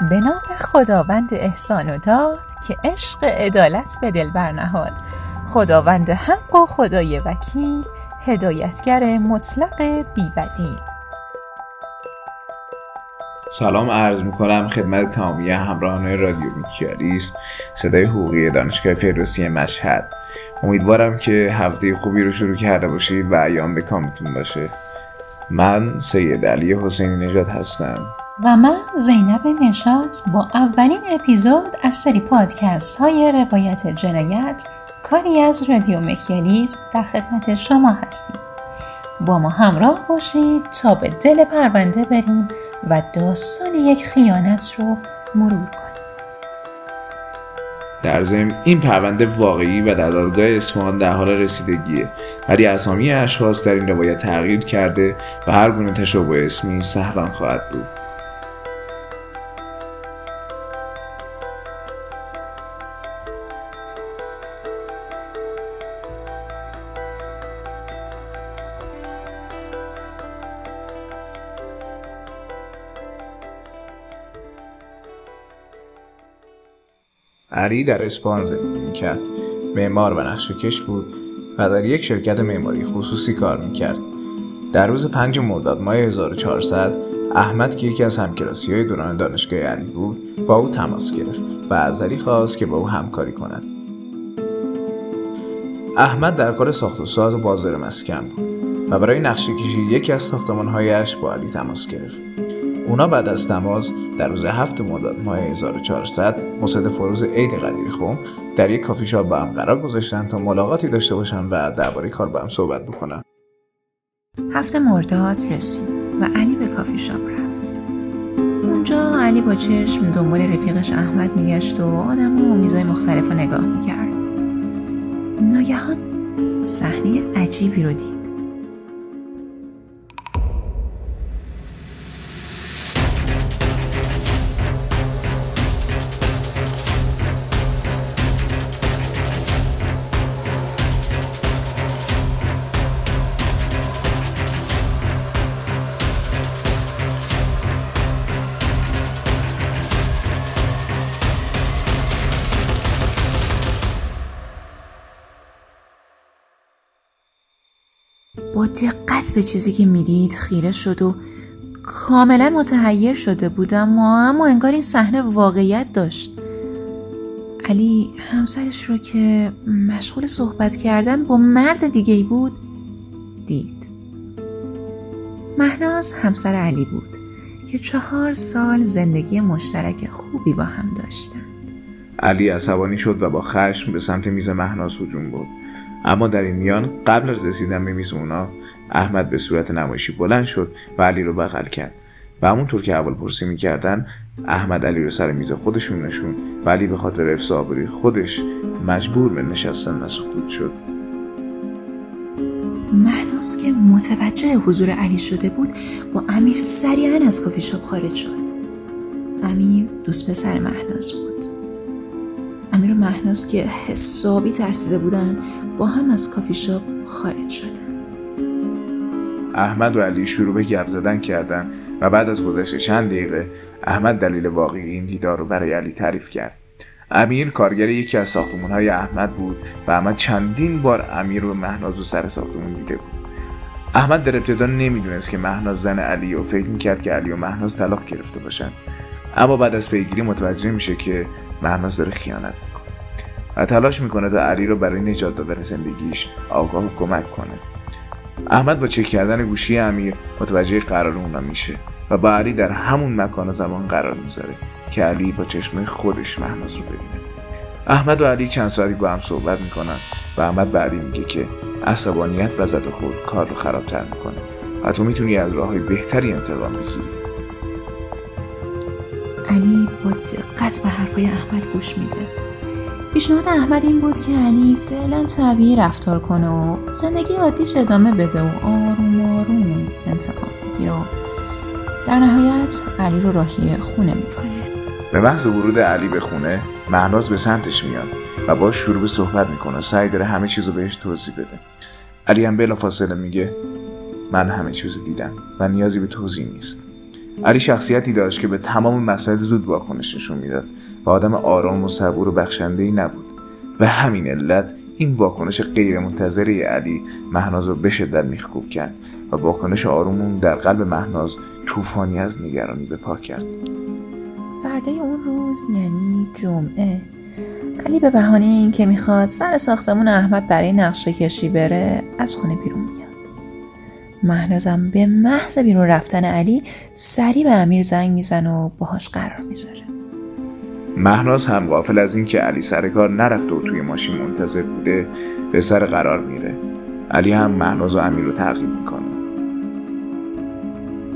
به نام خداوند احسان و داد که عشق عدالت به دل برنهاد. خداوند حق و خدای وکیل هدایتگر مطلق بیبدیل. سلام عرض می‌کنم خدمت تمامی همراهان رادیو میکیالیس صدای حقوقی دانشگاه فردوسی مشهد. امیدوارم که هفته خوبی رو شروع کرده باشید و ایام به کامتون باشه. من سید علی حسینی نژاد هستم. و من زینب نشات با اولین اپیزود از سری پادکست های روایت جنایت کاری از رادیو مکیالیز در خدمت شما هستیم. با ما همراه باشید تا به دل پرونده بریم و داستان یک خیانت رو مرور کنیم. در ضمن این پرونده واقعی و در دادگاه اصفهان در حال رسیدگیه. ولی اسامی اشخاص در این روایت تغییر کرده و هر گونه تشابه اسمی سهوا خواهد بود. علی در اسپان زندگی می‌کرد. معمار و نقشهکش بود و در یک شرکت معماری خصوصی کار می‌کرد. در روز 5 مرداد ماه 1400 احمد که یکی از همکلاسی های دوران دانشگاه علی بود با او تماس گرفت و از علی خواست که با او همکاری کند. احمد در کار ساخت و ساز بازار مسکن بود و برای نقشه کشی یکی از ساختمانهایش با علی تماس گرفت. اونا بعد از تماس در روز هفت مرداد ماه 1400 مصادف روز عید قدیر خوم در یک کافی شاپ با هم قرار گذاشتن تا ملاقاتی داشته باشن و درباره کار با هم صحبت بکنن. هفت مرداد رسید و علی به کافی شاپ رفت. اونجا علی با چشم دنبال رفیقش احمد میگشت و آدم و میزای مختلف رو نگاه می‌کرد. ناگهان صحنه عجیبی رو دید. با دقت به چیزی که می‌دید خیره شد و کاملا متحیر شده بود اما انگار این صحنه واقعیت داشت. علی همسرش رو که مشغول صحبت کردن با مرد دیگه بود دید. مهناز همسر علی بود که چهار سال زندگی مشترک خوبی با هم داشتند. علی عصبانی شد و با خشم به سمت میز مهناز هجوم برد. اما در این میان قبل از رسیدن به میز اونا احمد به صورت نمایشی بلند شد و علی رو بغل کرد. و همونطور که اول پرسی می‌کردن احمد علی رو سر میز خودشون نشون و علی به خاطر افس خودش مجبور به نشستن و سکوت شد. مهناز که متوجه حضور علی شده بود با امیر سریعا از کافی شاپ خارج شد. امیر دوست پسر مهناز بود. مهناز که حسابی ترسیده بودن با هم از کافی شاپ خارج شدن. احمد و علی شروع به گپ زدن کردن و بعد از گذشت چند دقیقه احمد دلیل واقعی این دیدار رو برای علی تعریف کرد. امیر کارگر یکی از ساختمون های احمد بود و احمد چندین بار امیر و مهناز و سر ساختمون دیده بود. احمد در ابتدا نمی‌دونست که مهناز زن علی و فکر می‌کرد که علی و مهناز طلاق گرفته باشن. اما بعد از پیگیری متوجه میشه که مهناز داره خیانت می‌کنه. و تلاش می‌کنه تا علی رو برای نجات دادن زندگیش آگاه و کمک کنه. احمد با چک کردن گوشی امیر متوجه قرار اونا میشه و با علی در همون مکان و زمان قرار می‌ذاره که علی با چشمه خودش مهناز رو ببینه. احمد و علی چند ساعتی با هم صحبت می‌کنن و احمد به علی میگه که عصبانیت و زد خود کار رو خرابتر می‌کنه. و تو می‌تونی از راه های بهتری انتقام بگیری. علی با دقت به حرفای احمد گوش میده. پیشنهاد احمد این بود که علی فعلا طبیعی رفتار کنه و زندگی عادیش ادامه بده و آروم آروم انتقام بگیره. در نهایت علی رو راهی خونه می‌کنه. به محض ورود علی به خونه مهناز به سمتش میاد و با شروع به صحبت می‌کنه. سعی داره همه چیزو بهش توضیح بده. علی هم بلا فاصله میگه من همه چیزو دیدم و نیازی به توضیح نیست. علی شخصیتی داشت که به تمام مسائل زود واکنش نشون می‌داد و آدم آرام و صبور و بخشنده ای نبود. به همین علت این واکنش غیرمنتظره علی مهناز رو به شدت میخکوب کرد و واکنش آرومون در قلب مهناز طوفانی از نگرانی به پا کرد. فردای اون روز یعنی جمعه علی به بهانه این که می‌خواد سر ساختمون احمد برای نقشه کشی بره از خونه بیرون میاد. مهنازم به محض بیرون رفتن علی سری به امیر زنگ میزن و باهاش قرار می‌ذاره. مهناز هم غافل از اینکه علی سر کار نرفته و توی ماشین منتظر بوده به سر قرار میره. علی هم مهناز و امیر رو تعقیب می‌کنه.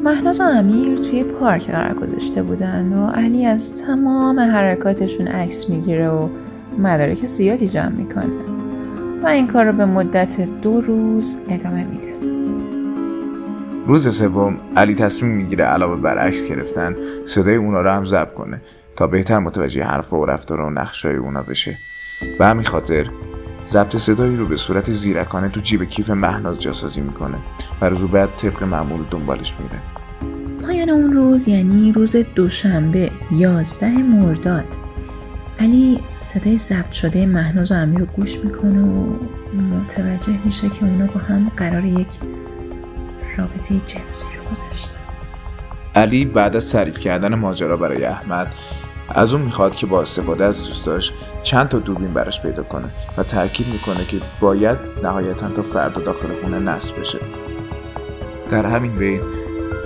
مهناز و امیر توی پارک قرار گذاشته بودن و علی از تمام حرکاتشون عکس می‌گیره و مدارک زیادی جمع می‌کنه. و این کار رو به مدت دو روز ادامه میده. روز سوم علی تصمیم می‌گیره علاوه بر عکس گرفتن صدای اونا رو هم ضبط کنه تا بهتر متوجه حرف و رفتار و نقشای اونا بشه. به همین خاطر ضبط صدایی رو به صورت زیرکانه تو جیب کیف مهناز جاسازی می‌کنه و روز بعد طبق معمول دنبالش میره. پایان اون روز یعنی روز دوشنبه یازده مرداد. علی صدای ضبط شده مهناز و امیر رو گوش می‌کنه و متوجه میشه که اونا با هم قرار یک رابطه جنسی رو گذاشتن علی بعد از تعریف کردن ماجرا برای احمد از اون می‌خواد که با استفاده از دوستاش چند تا دوربین براش پیدا کنه و تاکید می‌کنه که باید نهایتا تا فردا داخل خونه نصب بشه. در همین بین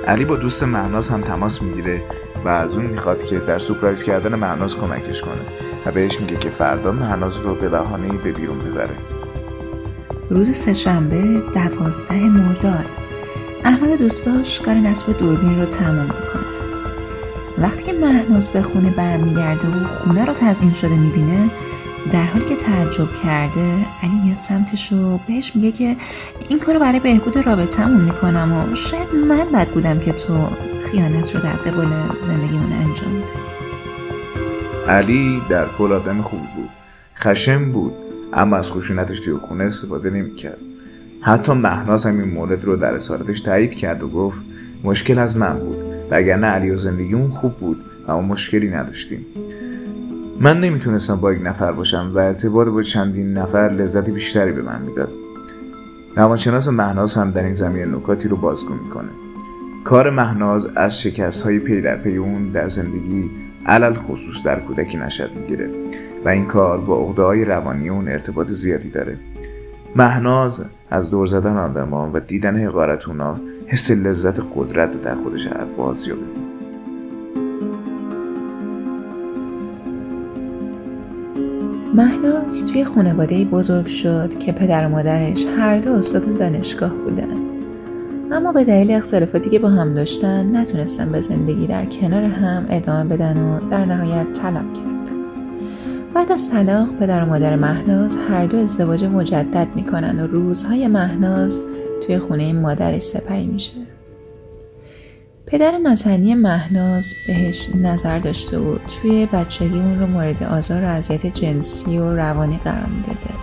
علی با دوست مهناز هم تماس می‌گیره و از اون می‌خواد که در سورپرایز کردن مهناز کمکش کنه و بهش میگه که فردا مهناز رو به بهانه به بیرون ببره. روز سهشنبه دوازده مرداد. احمد دوستاش کار نصب دوربین رو تمام می‌کنه. وقتی که مهناز به خونه برمیگرده و خونه رو تزیین شده می‌بینه در حالی که تعجب کرده علی میاد سمتش و بهش میگه که این کارو برای بهبود رابطهمون می‌کنم و شاید من بد بودم که تو خیانت رو در قبال زندگیمون انجام داد علی در کل آدم خوبی بود. خشم بود اما از خشونتش توی خونه استفاده نمی‌کرد. حتی مهناز هم این مورد رو در اسارتش تایید کرد و گفت مشکل از من بود وگرنه علی و زندگیمون خوب بود اما مشکلی نداشتیم. من نمی‌تونستم با یک نفر باشم و ارتباط با چندین نفر لذت بیشتری به من می‌داد. روانشناس مهناز هم در این زمینه نکاتی رو بازگو می‌کنه. کار مهناز از شکست های پی در پی اون در زندگی علل خصوص در کودکی نشد می‌گیره و این کار با عقده روانی اون ارتباط زیادی داره. مهناز از دور زدن آدمان و دیدن حقارت اونا حس لذت قدرت رو در خودش بازیابی مهناز توی خانواده بزرگ شد که پدر و مادرش هر دو استاد دانشگاه بودن. اما به دلیل اختلافاتی که با هم داشتن نتونستن به زندگی در کنار هم ادامه بدن و در نهایت طلاق گرفتن. بعد از طلاق پدر و مادر مهناز هر دو ازدواج مجدد می‌کنن و روزهای مهناز توی خونه مادرش سپری میشه. پدر ناتنی مهناز بهش نظر داشته و توی بچگی اون رو مورد آزار و اذیت جنسی و روانی قرار می‌داده.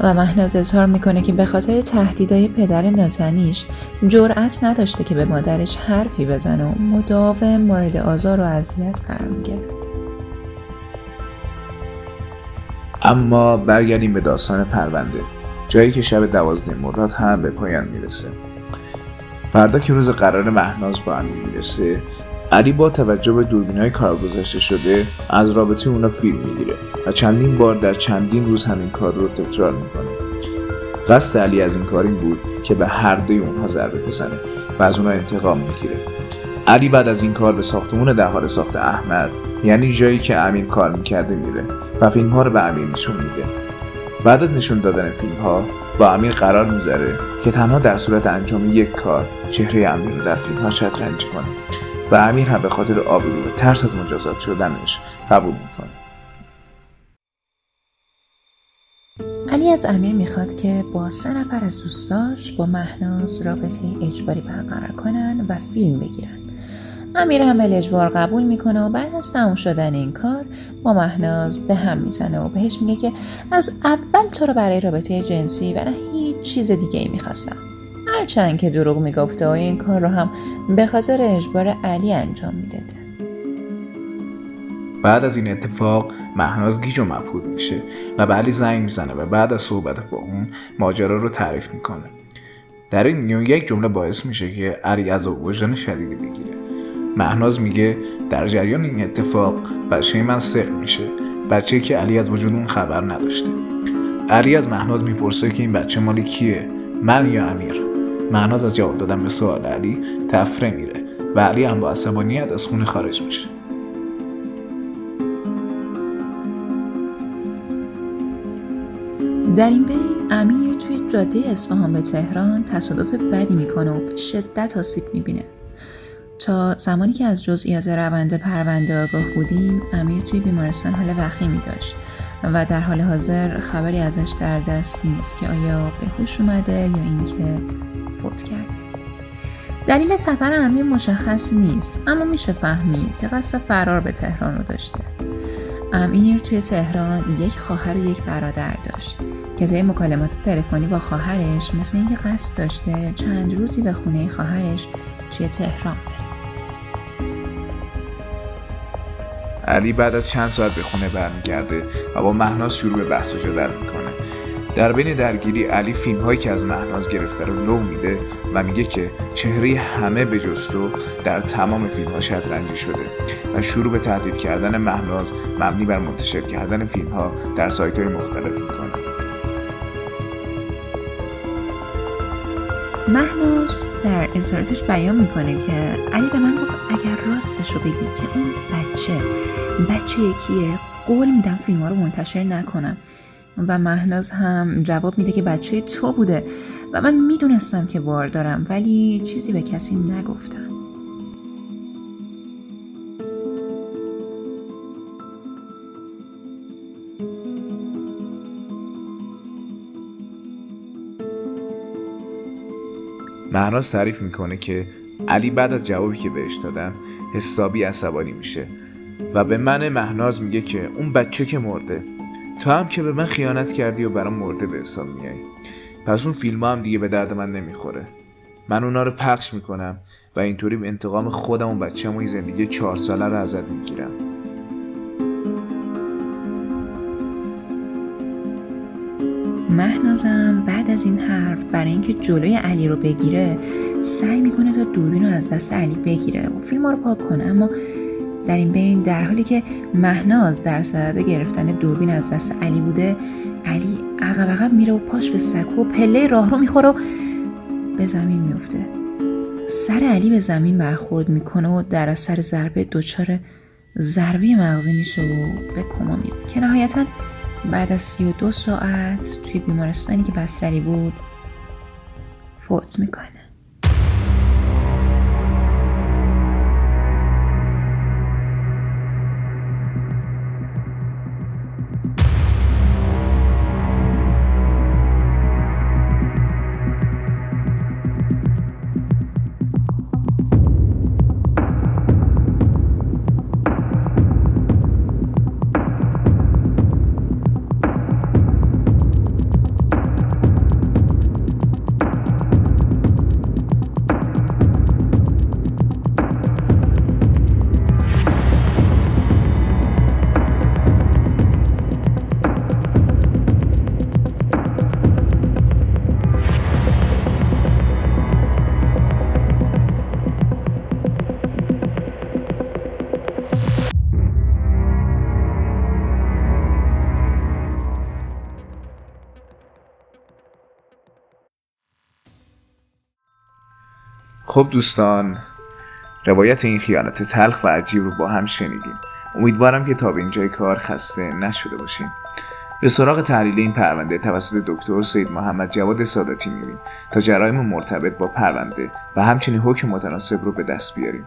و مهناز اظهار می‌کنه که به خاطر تهدیدهای پدر ناتنیش جرأت نداشته که به مادرش حرفی بزنه و مداوم مورد آزار و اذیت قرار می‌گرفته اما برگردیم به داستان پرونده. جایی که شب دوازده مرداد هم به پایان می‌رسه. فردا که روز قرار مهناز با هم می‌رسه علی با توجه به دوربین های کار گذاشته شده از رابطه اونا فیلم می‌گیره و چندین بار در چندین روز همین کار رو تکرار می‌کنه. قصد علی از این کار این بود که به هر دوی اونها ضربه بزنه و از اونها انتقام می‌گیره. علی بعد از این کار به ساختمون در حال ساخت احمد یعنی جایی که امین کار می‌کرده میره. و فیلم ها رو به امیر نشون میده. بعد از نشون دادن فیلم ها با امیر قرار می‌ذاره که تنها در صورت انجام یک کار چهره امیر رو در فیلم ها شطرنجی کنه و امیر هم به خاطر آبرو و ترس از مجازات شدنش قبول می‌کنه. علی از امیر می‌خواد که با سه نفر از دوستاش با مهناز رابطه اجباری برقرار کنن و فیلم بگیرن. امیر هم اجبار قبول می‌کنه و بعد از تموم شدن این کار با مهناز به هم می‌زنه و بهش میگه که از اول تو رو برای رابطه جنسی و نه هیچ چیز دیگه ای می‌خواستم. هرچند که دروغ می‌گفته و این کار رو هم به خاطر اجبار علی انجام می‌داده بعد از این اتفاق مهناز گیج و مبهود میشه و به علی زنگ می‌زنه و بعد از صحبت با اون ماجرا رو تعریف می‌کنه. در این میون یک جمله باعث میشه که علی از وجدان شدیدی بگیره. مهناز میگه در جریان این اتفاق بچه من سق میشه. بچه که علی از وجود اون خبر نداشته. علی از مهناز می‌پرسه که این بچه مالی کیه؟ من یا امیر؟ مهناز از جواب دادن به سوال علی تفره میره و علی هم با عصبانیت از خونه خارج میشه. در این بین امیر توی جاده اصفهان به تهران تصادف بدی می‌کنه و به شدت آسیب می‌بینه. تا زمانی که از جزئیات روند پرونده آگاه بودیم امیر توی بیمارستان حال وخیمی داشت و در حال حاضر خبری ازش در دست نیست که آیا به هوش اومده یا اینکه فوت کرده. دلیل سفر امیر مشخص نیست اما میشه فهمید که قصد فرار به تهران رو داشته. امیر توی تهران یک خواهر و یک برادر داشت که طی مکالمات تلفنی با خواهرش مثل اینکه قصد داشته چند روزی به خونه خواهرش توی تهران بره. علی بعد از چند ساعت به خونه برمیگرده و با مهناز شروع به بحث و جدل می‌کنه. در بین درگیری علی فیلم هایی که از مهناز گرفته رو لو میده و میگه که چهره همه به جستو در تمام فیلم ها شطرنجی شده و شروع به تهدید کردن مهناز مبنی بر منتشر کردن فیلم ها در سایت های مختلف می‌کنه. مهناز در اظهاراتش بیان می‌کنه که علی به من گفت اگر راستش رو بگی که اون بچه بچه یکیه قول میدم فیلم ها رو منتشر نکنم. و مهناز هم جواب میده که بچه تو بوده. و من می‌دونستم که بار دارم ولی چیزی به کسی نگفتم. مهناز تعریف می‌کنه که علی بعد از جوابی که بهش دادم حسابی عصبانی میشه و به من مهناز میگه که اون بچه که مرده تو هم که به من خیانت کردی و برام مرده به حساب میای. پس اون فیلم هم دیگه به درد من نمی‌خوره. من اونا رو پخش می‌کنم و اینطوری انتقام خودم و بچه و زندگی چهار ساله رو ازت می‌گیرم. مهنازم بعد از این حرف برای اینکه جلوی علی رو بگیره سعی می‌کنه تا دوربین رو از دست علی بگیره و فیلم رو پاک کنه. اما در این بین در حالی که مهناز در صدد گرفتن دوربین از دست علی بوده علی عقب عقب میره و پاش به سکو و پله راه رو می‌خوره و به زمین میفته سر علی به زمین برخورد می‌کنه و در اثر ضربه دچار ضربه مغزی میشه و به کما میره. که نهایتا بعد از سی و دو ساعت توی بیمارستانی که بستری بود فوت می‌کنه. خب دوستان روایت این خیانت تلخ و عجیب رو با هم شنیدیم. امیدوارم که تا به اینجای کار خسته نشده باشیم به سراغ تحلیل این پرونده توسط دکتر سید محمد جواد ساداتی میریم تا جرایم مرتبط با پرونده و همچنین حکم متناسب رو به دست بیاریم.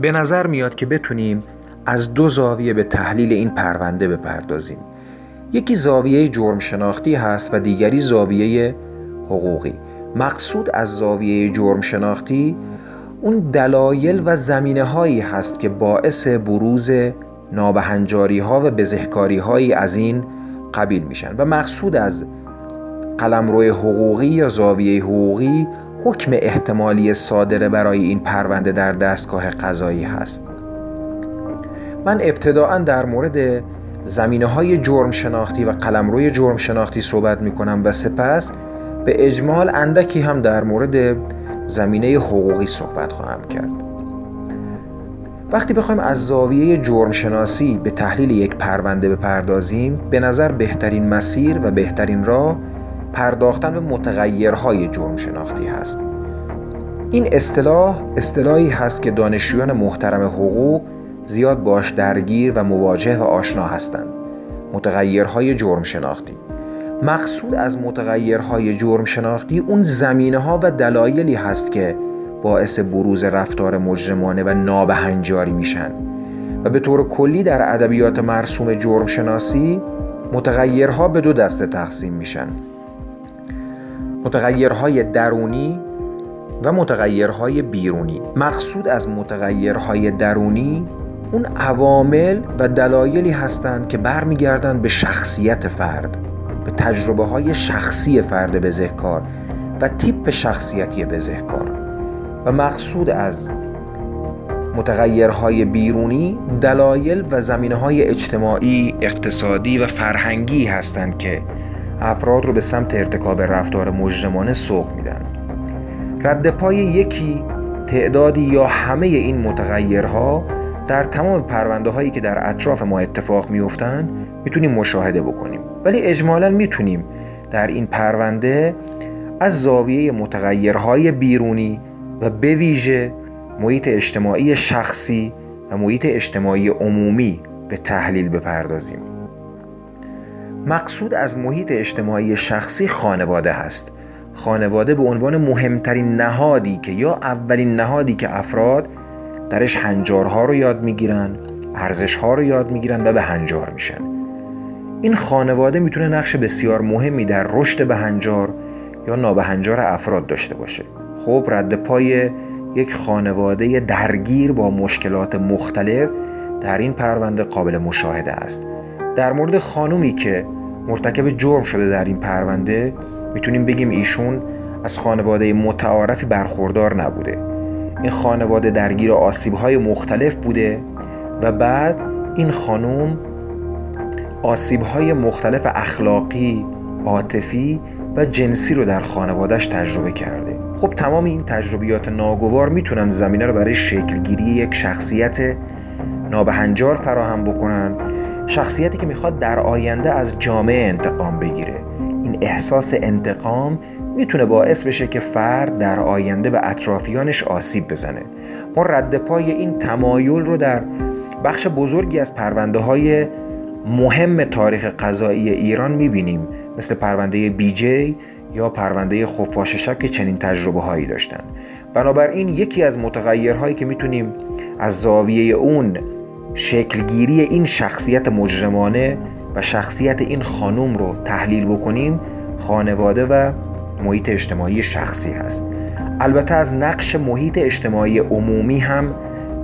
به نظر میاد که بتونیم از دو زاویه به تحلیل این پرونده بپردازیم. یکی زاویه جرم شناختی هست و دیگری زاویه حقوقی. مقصود از زاویه جرم شناختی اون دلایل و زمینه هایی هست که باعث بروز نابهنجاری ها و بزهکاری هایی از این قبیل میشن و مقصود از قلمرو حقوقی یا زاویه حقوقی حکم احتمالی صادره برای این پرونده در دستگاه قضایی هست. من ابتداعا در مورد زمینه های جرم شناختی و قلمروی جرم شناختی صحبت می کنم و سپس به اجمال اندکی هم در مورد زمینه حقوقی صحبت خواهم کرد. وقتی بخوایم از زاویه جرم شناسی به تحلیل یک پرونده بپردازیم به نظر بهترین مسیر و بهترین راه پرداختن به متغیرهای جرم شناختی هست. این اصطلاح اصطلاحی هست که دانشجویان محترم حقوق زیاد باش درگیر و مواجه و آشنا هستند. متغیرهای جرم شناختی مقصود از متغیرهای جرم شناختی اون زمینه ها و دلایلی هست که باعث بروز رفتار مجرمانه و نابهنجاری میشن. و به طور کلی در ادبیات مرسوم جرم شناسی متغیرها به دو دسته تقسیم میشن. متغیرهای درونی و متغیرهای بیرونی. مقصود از متغیرهای درونی اون عوامل و دلایلی هستند که برمیگردند به شخصیت فرد به تجربه های شخصی فرد بزهکار و تیپ شخصیتی بزهکار. و مقصود از متغیرهای بیرونی دلایل و زمینه های اجتماعی، اقتصادی و فرهنگی هستند که افراد رو به سمت ارتکاب رفتار مجرمانه سوق میدن. رد پای یکی تعدادی یا همه این متغیرها در تمام پرونده هایی که در اطراف ما اتفاق میفتن می‌تونیم مشاهده بکنیم. ولی اجمالا می‌تونیم در این پرونده از زاویه متغیرهای بیرونی و به ویژه محیط اجتماعی شخصی و محیط اجتماعی عمومی به تحلیل بپردازیم. مقصود از محیط اجتماعی شخصی خانواده هست. خانواده به عنوان مهمترین نهادی که یا اولین نهادی که افراد درش هنجارها رو یاد می‌گیرن ارزشها رو یاد می‌گیرن و به هنجار میشن. این خانواده می‌تونه نقش بسیار مهمی در رشد به هنجار یا نابهنجار افراد داشته باشه. خب رد پای یک خانواده درگیر با مشکلات مختلف در این پرونده قابل مشاهده است. در مورد خانومی که مرتکب جرم شده در این پرونده می‌تونیم بگیم ایشون از خانواده متعارفی برخوردار نبوده. این خانواده درگیر های مختلف بوده و بعد این خانم های مختلف اخلاقی، عاطفی و جنسی رو در خانوادهش تجربه کرده. خب تمام این تجربیات ناگوار می‌تونن زمینه رو برای شکلگیری یک شخصیت نابهنجار فراهم بکنن شخصیتی که می‌خواد در آینده از جامعه انتقام بگیره. این احساس انتقام می‌تونه باعث بشه که فرد در آینده به اطرافیانش آسیب بزنه. ما رد پای این تمایل رو در بخش بزرگی از پرونده های مهم تاریخ قضایی ایران می‌بینیم. مثل پرونده بی جی یا پرونده خفاش شب که چنین تجربه هایی داشتن. بنابراین یکی از متغیرهایی که می‌تونیم از زاویه اون شکلگیری این شخصیت مجرمانه و شخصیت این خانم رو تحلیل بکنیم خانواده و محیط اجتماعی شخصی هست. البته از نقش محیط اجتماعی عمومی هم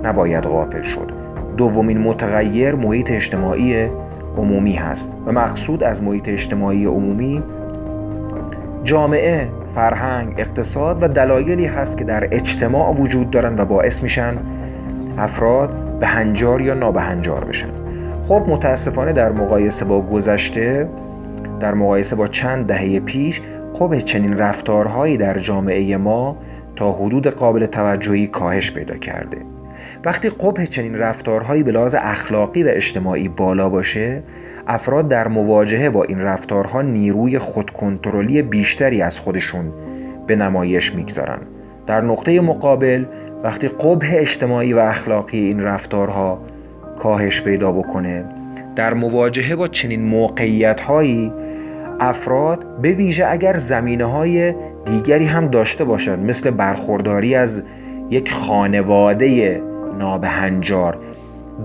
نباید غافل شد. دومین متغیر محیط اجتماعی عمومی هست و مقصود از محیط اجتماعی عمومی جامعه، فرهنگ، اقتصاد و دلایلی هست که در اجتماع وجود دارن و باعث میشن افراد به هنجار یا نابهنجار بشن. خب متاسفانه در مقایسه با گذشته در مقایسه با چند دهه پیش قبه چنین رفتارهایی در جامعه ما تا حدود قابل توجهی کاهش پیدا کرده. وقتی قبه چنین رفتارهایی به لحاظ اخلاقی و اجتماعی بالا باشه افراد در مواجهه با این رفتارها نیروی خودکنترلی بیشتری از خودشون به نمایش می‌گذارن. در نقطه مقابل وقتی قبه اجتماعی و اخلاقی این رفتارها کاهش پیدا بکنه در مواجهه با چنین موقعیت هایی افراد به ویژه اگر زمینه های دیگری هم داشته باشند مثل برخورداری از یک خانواده نابهنجار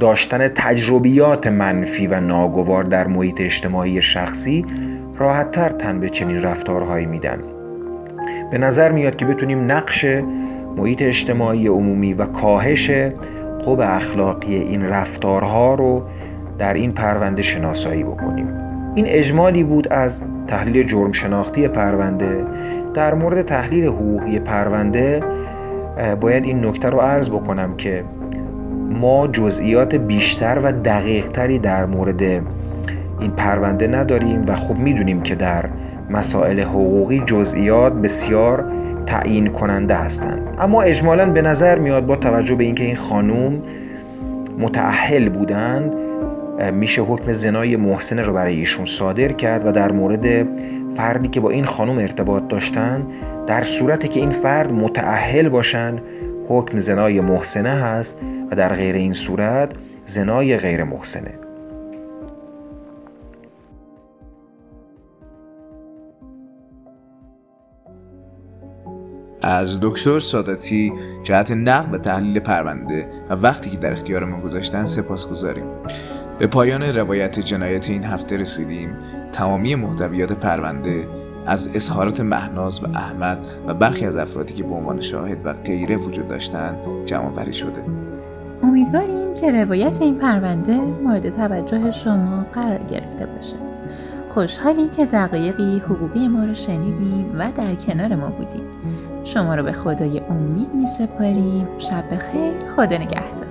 داشتن تجربیات منفی و ناگوار در محیط اجتماعی شخصی راحتتر تن به چنین رفتارهایی میدن. به نظر میاد که بتونیم نقش محیط اجتماعی عمومی و کاهش خوب اخلاقی این رفتارها رو در این پرونده شناسایی بکنیم. این اجمالی بود از تحلیل جرم شناختی پرونده. در مورد تحلیل حقوقی پرونده باید این نکته رو عرض بکنم که ما جزئیات بیشتر و دقیقتری در مورد این پرونده نداریم و خب می‌دونیم که در مسائل حقوقی جزئیات بسیار تعیین کننده هستند. اما اجمالا به نظر میاد با توجه به اینکه این خانوم متعهل بودند میشه حکم زنای محسن رو برای ایشون صادر کرد و در مورد فردی که با این خانم ارتباط داشتن در صورتی که این فرد متعهل باشن حکم زنای محسنه هست و در غیر این صورت زنای غیر محسنه. از دکتر ساداتی جهت نقد و تحلیل پرونده و وقتی که در اختیار ما گذاشتن سپاس گذاریم به پایان روایت جنایت این هفته رسیدیم. تمامی محتویات پرونده از اظهارات مهناز و احمد و برخی از افرادی که به عنوان شاهد و غیره وجود داشتند جمع شده. امیدواریم که روایت این پرونده مورد توجه شما قرار گرفته باشه خوشحالیم که دقایقی حقوقی ما رو شنیدین و در کنار ما بودین. شما رو به خدای امید می سپاریم شب خیر خدا نگهدار.